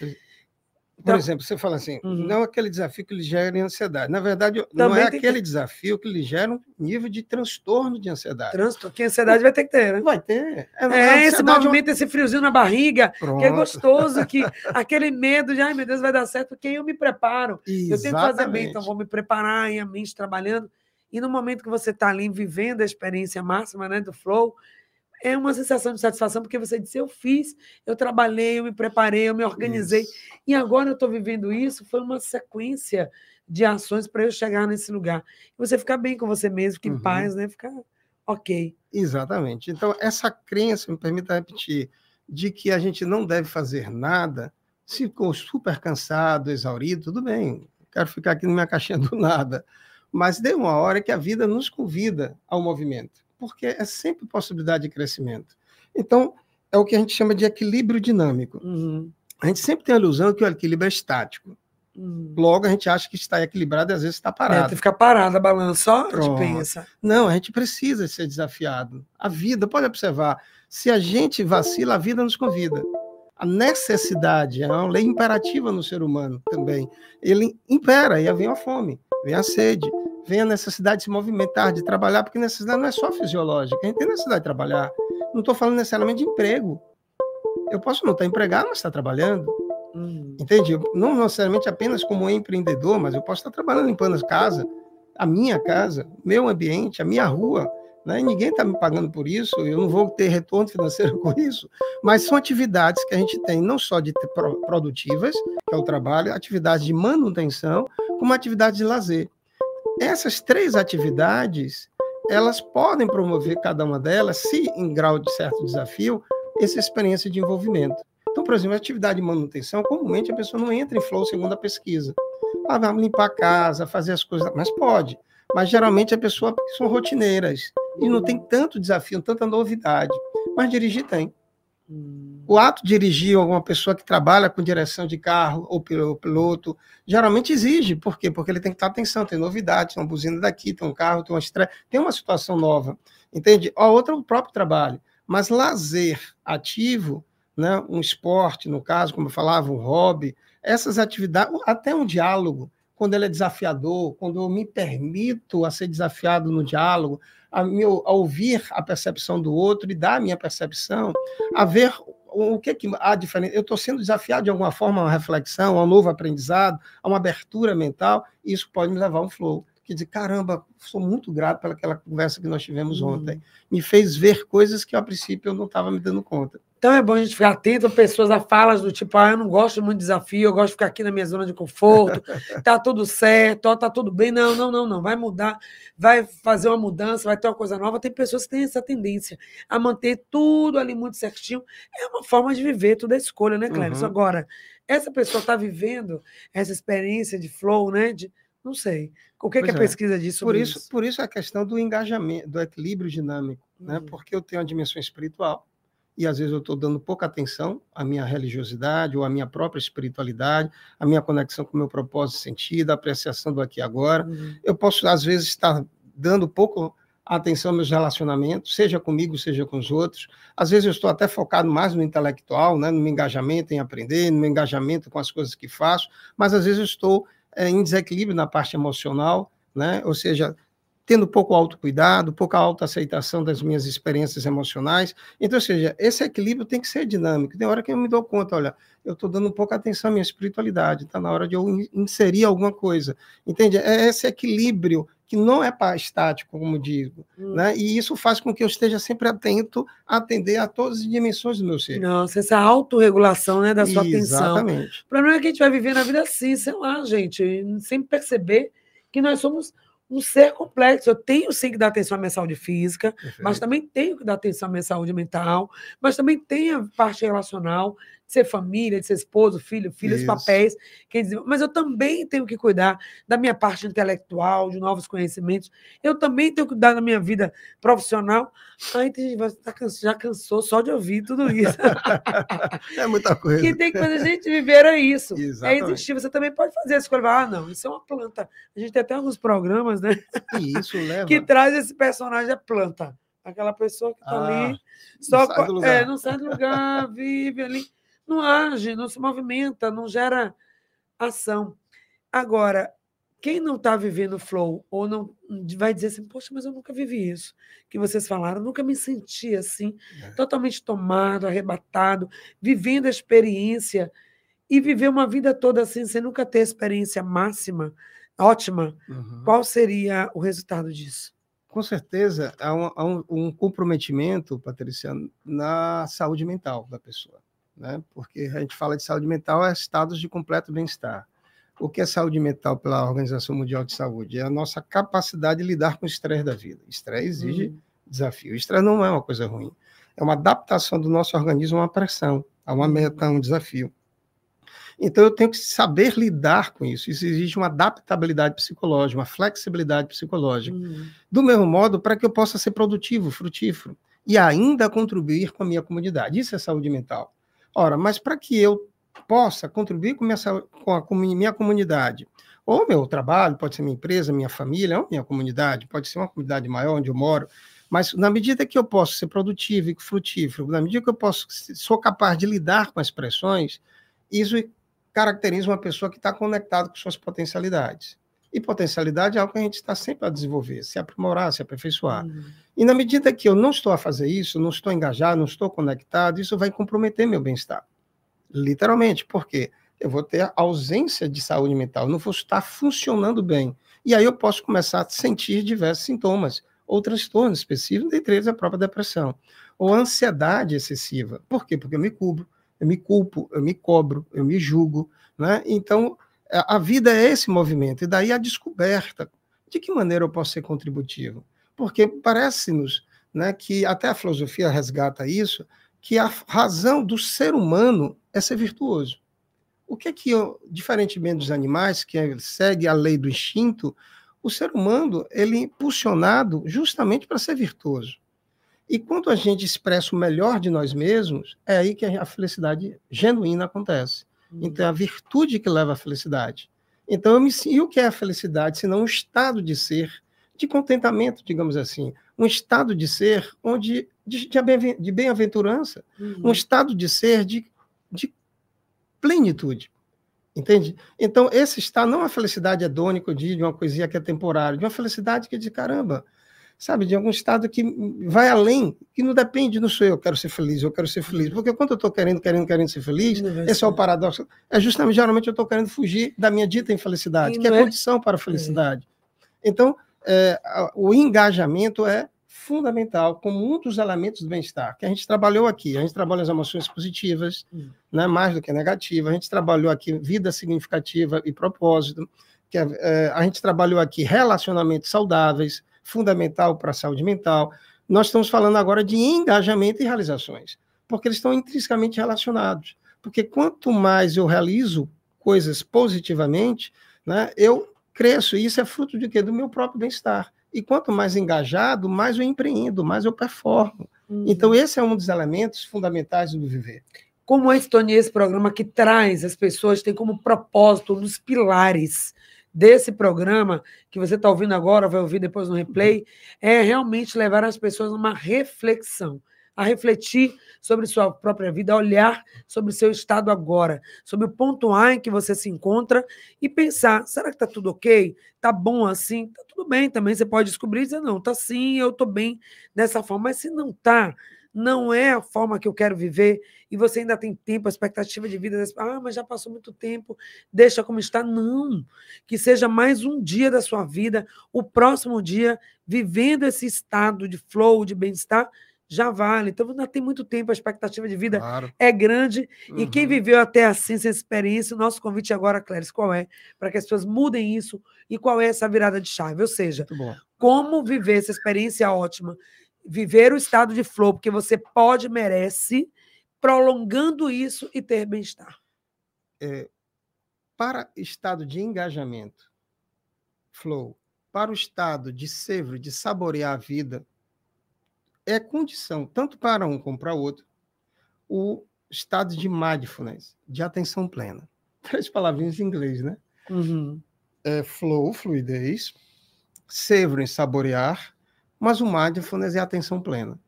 Então- exemplo, você fala assim, Uhum. não aquele desafio que lhe gera ansiedade. Na verdade, não é aquele que- desafio que lhe gera um nível de transtorno de ansiedade. Trânsito, que ansiedade vai ter que ter, né? Vai ter. É, a esse ansiedade movimento, esse friozinho na barriga, que é Pronto. gostoso, que (laughs) aquele medo de, ai meu Deus, vai dar certo, porque eu me preparo. Eu tenho que fazer bem, então Exatamente. vou me preparar, e a mente trabalhando. E no momento que você está ali vivendo a experiência máxima né, do flow, é uma sensação de satisfação, porque você disse, eu fiz, eu trabalhei, eu me preparei, eu me organizei, e agora eu estou vivendo isso, foi uma sequência de ações para eu chegar nesse lugar. E você ficar bem com você mesmo, que em Uhum. paz, né? Ficar ok. Exatamente. Então, essa crença, me permita repetir, de que a gente não deve fazer nada, se ficou super cansado, exaurido, tudo bem, quero ficar aqui na minha (laughs) caixinha do nada. Mas dê uma hora que a vida nos convida ao movimento, porque é sempre possibilidade de crescimento. Então, é o que a gente chama de equilíbrio dinâmico. A gente sempre tem a ilusão que o equilíbrio é estático. Logo, a gente acha que está equilibrado e às vezes está É, parado. tu fica parado, a balança, só a gente Pronto. pensa. Não, a gente precisa ser desafiado. A vida, pode observar, se a gente vacila, a vida nos convida. A necessidade é uma lei imperativa no ser humano também. Ele impera e vem a fome, vem a sede, vem a necessidade de se movimentar, de trabalhar, porque necessidade não é só fisiológica, a gente tem necessidade de trabalhar. Não estou falando necessariamente de emprego. Eu posso não estar empregado, mas estar trabalhando. Entende? Não necessariamente apenas como empreendedor, mas eu posso estar trabalhando limpando a casa, a minha casa, meu ambiente, a minha rua. Né? Ninguém está me pagando por isso, eu não vou ter retorno financeiro (laughs) com isso. Mas são atividades que a gente tem, não só de produtivas, que é o trabalho, atividades de manutenção, como atividades de lazer. Essas três atividades, elas podem promover cada uma delas, se em grau de certo desafio, essa experiência de envolvimento. Então, por exemplo, atividade de manutenção, comumente a pessoa não entra em flow segundo a pesquisa. Ah, vamos limpar a casa, fazer as coisas, mas pode. Mas geralmente a pessoa são rotineiras e não tem tanto desafio, tanta novidade. Mas dirigir tem. O ato de dirigir alguma pessoa que trabalha com direção de carro ou pilo- piloto, geralmente exige. Por quê? Porque ele tem que estar atenção, tem novidade, tem uma buzina daqui, tem um carro, tem uma estreia, tem uma situação nova. Entende? A outra é o próprio trabalho. Mas lazer ativo, né, um esporte, no caso, como eu falava, um hobby, essas atividades, até um diálogo, quando ele é desafiador, quando eu me permito a ser desafiado no diálogo, a, meu, a ouvir a percepção do outro e dar a minha percepção, a ver o que, que há diferente. Eu estou sendo desafiado de alguma forma a uma reflexão, a um novo aprendizado, a uma abertura mental, e isso pode me levar a um flow. Que dizer, caramba, sou muito grato pelaquela conversa que nós tivemos Uhum. ontem. Me fez ver coisas que a princípio eu não estava me dando conta. Então é bom a gente ficar atento a pessoas a falas do tipo, ah, eu não gosto muito de desafio, eu gosto de ficar aqui na minha zona de conforto, (laughs) tá tudo certo, ó, tá tudo bem. Não, não, não, não. Vai mudar, vai fazer uma mudança, vai ter uma coisa nova. Tem pessoas que têm essa tendência a manter tudo ali muito certinho. É uma forma de viver, tudo é escolha, né, Cleves? Uhum. Agora, essa pessoa está vivendo essa experiência de flow, né? De, não sei. O que, que Pois a é. pesquisa diz por sobre isso, isso? Por isso a questão do engajamento, do equilíbrio dinâmico, né? Uhum. Porque eu tenho a dimensão espiritual e às vezes eu estou dando pouca atenção à minha religiosidade ou à minha própria espiritualidade, à minha conexão com o meu propósito e sentido, a apreciação do aqui e agora. Uhum. Eu posso às vezes estar dando pouco atenção aos meus relacionamentos, seja comigo, seja com os outros. Às vezes eu estou até focado mais no intelectual, né, no meu engajamento em aprender, no meu engajamento com as coisas que faço, mas às vezes eu estou eh, em desequilíbrio na parte emocional, né? Ou seja, tendo pouco autocuidado, pouca autoaceitação das minhas experiências emocionais. Então, ou seja, esse equilíbrio tem que ser dinâmico. Tem hora que eu me dou conta, olha, eu estou dando pouca atenção à minha espiritualidade, está na hora de eu in- inserir alguma coisa. Entende? É esse equilíbrio que não é para estático, como digo, Hum. né? E isso faz com que eu esteja sempre atento a atender a todas as dimensões do meu ser. Nossa, essa autorregulação né, da sua atenção. Exatamente. O problema é que a gente vai viver na vida assim, sei lá, gente, sem perceber que nós somos um ser complexo. Eu tenho sim que dar atenção à minha saúde física, mas também tenho que dar atenção à minha saúde mental, mas também tem a parte relacional, ser família, de ser esposo, filho, filhos, Isso. papéis. Quer dizer, mas eu também tenho que cuidar da minha parte intelectual, de novos conhecimentos. Eu também tenho que cuidar da minha vida profissional. Aí tem gente que "Tá já cansou só de ouvir tudo isso. (laughs) É muita coisa. que tem que fazer a gente viver é isso. É Exatamente. existir. Você também pode fazer escolha. Ah, não, isso é uma planta. A gente tem até alguns programas, né? E isso leva. que traz esse personagem a planta. Aquela pessoa que está Ah, ali, só não sai. É, não sai do lugar, vive ali, não age, não se movimenta, não gera ação. Agora, quem não está vivendo flow ou não vai dizer assim, poxa, mas eu nunca vivi isso que vocês falaram, nunca me senti assim, é. totalmente tomado, arrebatado, vivendo a experiência e viver uma vida toda assim, sem nunca ter experiência máxima, ótima. Uhum. Qual seria o resultado disso? Com certeza, há um, há um comprometimento, Patrícia, na saúde mental da pessoa. Né? Porque a gente fala de saúde mental, é estados de completo bem-estar. O que é saúde mental pela Organização Mundial de Saúde? É a nossa capacidade de lidar com o estresse da vida. Estresse exige uhum. desafio. Estresse não é uma coisa ruim. É uma adaptação do nosso organismo a uma pressão, a uma meta, a um desafio. Então, eu tenho que saber lidar com isso. Isso exige uma adaptabilidade psicológica, uma flexibilidade psicológica. Uhum. Do mesmo modo, para que eu possa ser produtivo, frutífero e ainda contribuir com a minha comunidade. Isso é saúde mental. Ora, mas para que eu possa contribuir com, minha, com a minha comunidade, ou meu trabalho, pode ser minha empresa, minha família, ou minha comunidade, pode ser uma comunidade maior onde eu moro, mas na medida que eu posso ser produtivo e frutífero, na medida que eu posso sou capaz de lidar com as pressões, isso caracteriza uma pessoa que está conectada com suas potencialidades. E potencialidade é algo que a gente está sempre a desenvolver, se aprimorar, se aperfeiçoar. Uhum. E na medida que eu não estou a fazer isso, não estou engajado, não estou conectado, isso vai comprometer meu bem-estar. Literalmente, porque eu vou ter ausência de saúde mental, não vou estar funcionando bem. E aí eu posso começar a sentir diversos sintomas, ou transtornos específicos, dentre eles a própria depressão, ou ansiedade excessiva. Por quê? Porque eu me cubro, eu me culpo, eu me cobro, eu me julgo. Né? Então, a vida é esse movimento, e daí a descoberta. De que maneira eu posso ser contributivo? Porque parece-nos né, que até a filosofia resgata isso, que a razão do ser humano é ser virtuoso. O que é que, eu, diferentemente dos animais, que é, segue a lei do instinto, o ser humano ele é impulsionado justamente para ser virtuoso. E quando a gente expressa o melhor de nós mesmos, é aí que a felicidade genuína acontece. Então, é a virtude que leva à felicidade. Então, eu me, e o que é a felicidade, senão um estado de ser, de contentamento, digamos assim, um estado de ser onde de, de bem-aventurança, uhum. um estado de ser de, de plenitude. Entende? Então, esse estado não é uma felicidade hedônica de, de uma coisinha que é temporária, de uma felicidade que é de caramba, sabe, de algum estado que vai além, que não depende, não sou eu, quero ser feliz, eu quero ser feliz. Porque quando eu estou querendo, querendo, querendo ser feliz, esse é o paradoxo. É justamente, geralmente, eu estou querendo fugir da minha dita infelicidade, que é, é condição para a felicidade. É. Então, é, o engajamento é fundamental como um dos elementos do bem-estar, que a gente trabalhou aqui. A gente trabalha as emoções positivas, hum. né, mais do que negativas. A gente trabalhou aqui vida significativa e propósito. Que é, é, a gente trabalhou aqui relacionamentos saudáveis, fundamental para a saúde mental. Nós estamos falando agora de engajamento e realizações, porque eles estão intrinsecamente relacionados. Porque quanto mais eu realizo coisas positivamente, né, eu cresço. E isso é fruto de quê? Do meu próprio bem-estar. E quanto mais engajado, mais eu empreendo, mais eu performo. Uhum. Então, esse é um dos elementos fundamentais do viver. Como é, Tony, esse programa que traz as pessoas, tem como propósito, nos pilares desse programa, que você está ouvindo agora, vai ouvir depois no replay, é realmente levar as pessoas a uma reflexão a refletir sobre sua própria vida, a olhar sobre seu estado agora, sobre o ponto A em que você se encontra e pensar: será que está tudo ok? Está bom assim? Está tudo bem também. Você pode descobrir e dizer: não, está sim, eu estou bem dessa forma. Mas se não está, não é a forma que eu quero viver e você ainda tem tempo, a expectativa de vida, ah, mas já passou muito tempo, deixa como está. Não, que seja mais um dia da sua vida, o próximo dia, vivendo esse estado de flow, de bem-estar, já vale. Então, ainda tem muito tempo, a expectativa de vida claro. é grande. Uhum. E quem uhum. viveu até assim, essa experiência, o nosso convite agora, Cléris, qual é? Para que as pessoas mudem isso e qual é essa virada de chave? Ou seja, como viver essa experiência ótima, viver o estado de flow, porque você pode, merece, prolongando isso e ter bem-estar. É, para estado de engajamento, flow, para o estado de ser, de saborear a vida, é condição, tanto para um como para o outro, o estado de mindfulness, de atenção plena. (laughs) Três palavrinhas em inglês, né? Uhum. É flow, fluidez, savor, saborear, mas o mindfulness é atenção plena.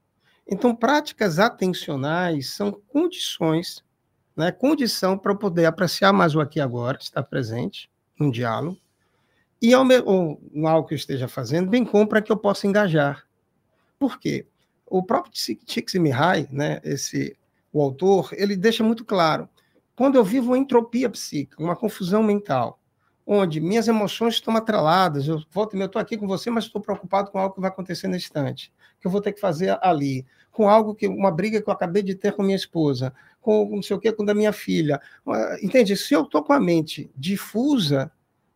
Então, práticas atencionais são condições né, condição para poder apreciar mais o aqui e agora, estar presente num diálogo, e ao ou, algo que eu esteja fazendo, bem como para que eu possa engajar. Por quê? O próprio Csikszentmihalyi, né, esse, o autor, ele deixa muito claro, quando eu vivo uma entropia psíquica, uma confusão mental, onde minhas emoções estão atreladas, eu volto, eu estou aqui com você, mas estou preocupado com algo que vai acontecer nesse instante, que eu vou ter que fazer ali, com algo que uma briga que eu acabei de ter com minha esposa, com não sei o que, com da minha filha, entende? Se eu estou com a mente difusa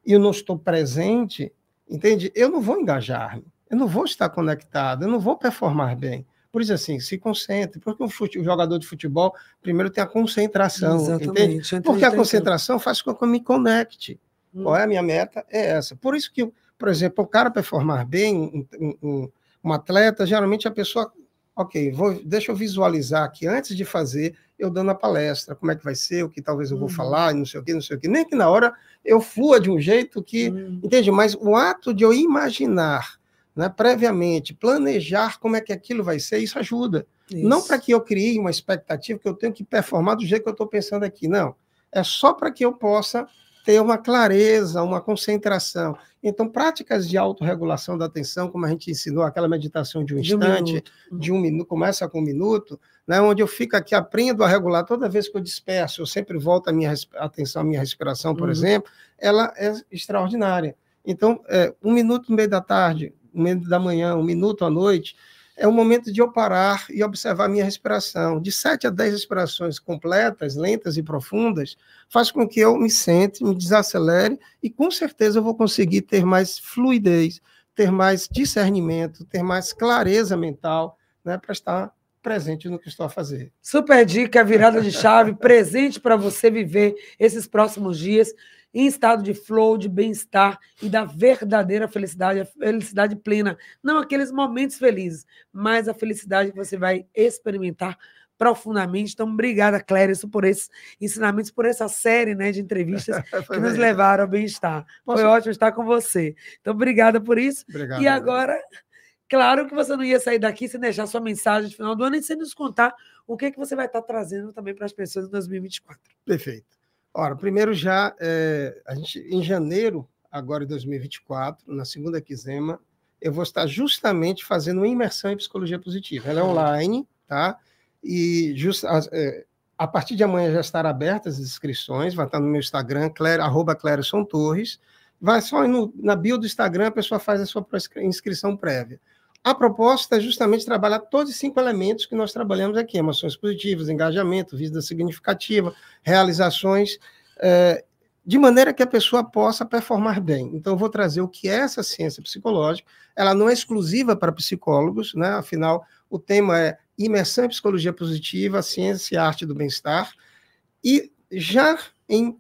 e eu não estou presente, entende? Eu não vou engajar-me, eu não vou estar conectado, eu não vou performar bem. Por isso, assim, se concentre, porque o, fute, jogador de futebol, primeiro tem a concentração, Exatamente. entende? Porque a concentração faz com que eu me conecte. Hum. Qual é a minha meta? É essa. Por isso que, por exemplo, o cara performar bem, um, um, um atleta, geralmente a pessoa, ok, vou, deixa eu visualizar aqui, antes de fazer, eu dando a palestra, como é que vai ser, o que talvez eu vou uhum. falar, não sei o que, não sei o que. Nem que na hora eu flua de um jeito que, uhum. entende? Mas o ato de eu imaginar, né, previamente, planejar como é que aquilo vai ser, isso ajuda. Isso. Não para que eu crie uma expectativa que eu tenho que performar do jeito que eu estou pensando aqui, não. É só para que eu possa ter uma clareza, uma concentração. Então, práticas de autorregulação da atenção, como a gente ensinou, aquela meditação de um instante, um de um minuto, começa com um minuto, né, onde eu fico aqui, aprendo a regular toda vez que eu disperso, eu sempre volto a minha atenção à minha respiração, por uhum. exemplo, ela é extraordinária. Então, é, um minuto no meio da tarde, um minuto da manhã, um minuto à noite, é o momento de eu parar e observar minha respiração. De 7 a 10 respirações completas, lentas e profundas, faz com que eu me sente, me desacelere e com certeza eu vou conseguir ter mais fluidez, ter mais discernimento, ter mais clareza mental, né, para estar presente no que estou a fazer. Super dica, virada de chave, (laughs) presente para você viver esses próximos dias em estado de flow, de bem-estar e da verdadeira felicidade, a felicidade plena. Não aqueles momentos felizes, mas a felicidade que você vai experimentar profundamente. Então, obrigada, Clérison, por esses ensinamentos, por essa série né, de entrevistas (laughs) que nos levaram ao bem-estar. Foi ótimo estar com você. Então, obrigada por isso. Obrigado, e agora, claro que você não ia sair daqui sem deixar sua mensagem de final do ano e sem nos contar o que, que você vai estar trazendo também para as pessoas em 2024. Perfeito. Ora, primeiro já, é, a gente, em janeiro, agora de 2024, na segunda quinzena, eu vou estar justamente fazendo uma imersão em psicologia positiva. Ela é online, tá? E just, é, a partir de amanhã já estarão abertas as inscrições, vai estar no meu Instagram, claire, arroba Torres. Vai só no, na bio do Instagram, a pessoa faz a sua inscrição prévia. A proposta é justamente trabalhar todos os cinco elementos que nós trabalhamos aqui: emoções positivas, engajamento, vida significativa, realizações, é, de maneira que a pessoa possa performar bem. Então, eu vou trazer o que é essa ciência psicológica. Ela não é exclusiva para psicólogos, né? afinal, o tema é imersão em psicologia positiva, ciência e arte do bem-estar. E já em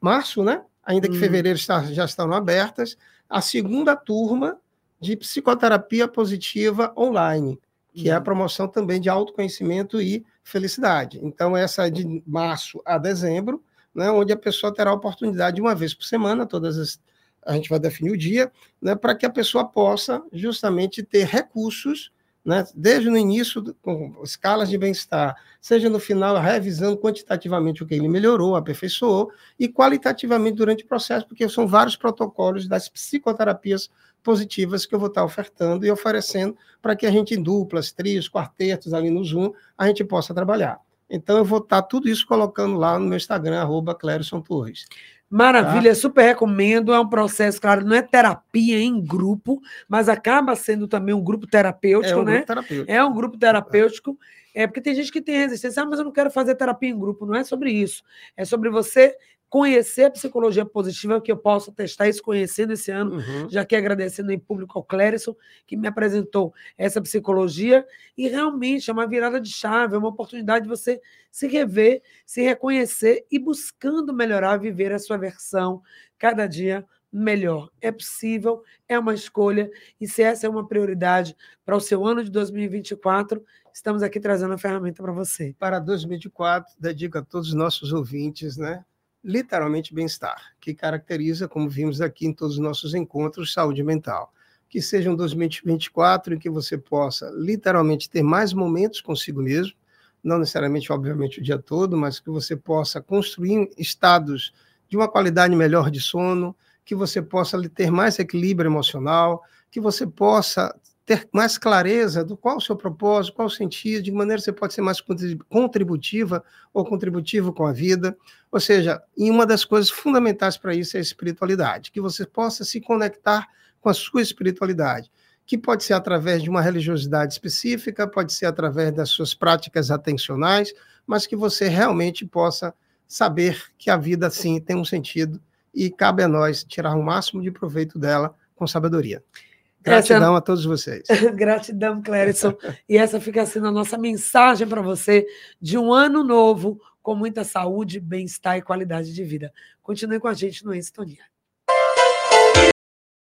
março, né? ainda que hum. fevereiro está, já estão abertas, a segunda turma de psicoterapia positiva online, que é a uhum. promoção também de autoconhecimento e felicidade. Então, essa é de março a dezembro, né, onde a pessoa terá a oportunidade de uma vez por semana, todas as, a gente vai definir o dia, né, para que a pessoa possa justamente ter recursos, né, desde no início, com escalas de bem-estar, seja no final, revisando quantitativamente o que ele melhorou, aperfeiçoou, e qualitativamente durante o processo, porque são vários protocolos das psicoterapias positivas que eu vou estar ofertando e oferecendo para que a gente, em duplas, trios, quartetos ali no Zoom, a gente possa trabalhar. Então, eu vou estar tudo isso colocando lá no meu Instagram, arroba Clérison Torres. Maravilha, tá? super recomendo. É um processo, claro, não é terapia em grupo, mas acaba sendo também um grupo terapêutico, é um né? Grupo terapêutico. É um grupo terapêutico. É porque tem gente que tem resistência, ah, mas eu não quero fazer terapia em grupo. Não é sobre isso. É sobre você conhecer a psicologia positiva, que eu posso testar isso conhecendo esse ano, uhum. já que agradecendo em público ao Clérison, que me apresentou essa psicologia, e realmente é uma virada de chave, é uma oportunidade de você se rever, se reconhecer e buscando melhorar, viver a sua versão cada dia melhor. É possível, é uma escolha, e se essa é uma prioridade para o seu ano de 2024, estamos aqui trazendo a ferramenta para você. Para 2024, dedico a todos os nossos ouvintes, né? Literalmente bem-estar, que caracteriza, como vimos aqui em todos os nossos encontros, saúde mental. Que seja um 2024 em que você possa literalmente ter mais momentos consigo mesmo, não necessariamente, obviamente, o dia todo, mas que você possa construir estados de uma qualidade melhor de sono, que você possa ter mais equilíbrio emocional, que você possa ter mais clareza do qual o seu propósito, qual o sentido, de que maneira você pode ser mais contributiva ou contributivo com a vida. Ou seja, e uma das coisas fundamentais para isso é a espiritualidade, que você possa se conectar com a sua espiritualidade, que pode ser através de uma religiosidade específica, pode ser através das suas práticas atencionais, mas que você realmente possa saber que a vida, sim, tem um sentido e cabe a nós tirar o máximo de proveito dela com sabedoria. Gratidão essa... a todos vocês. (laughs) Gratidão, Clérison. e essa fica sendo a nossa mensagem para você de um ano novo, com muita saúde, bem-estar e qualidade de vida. Continue com a gente no Em Sintonia.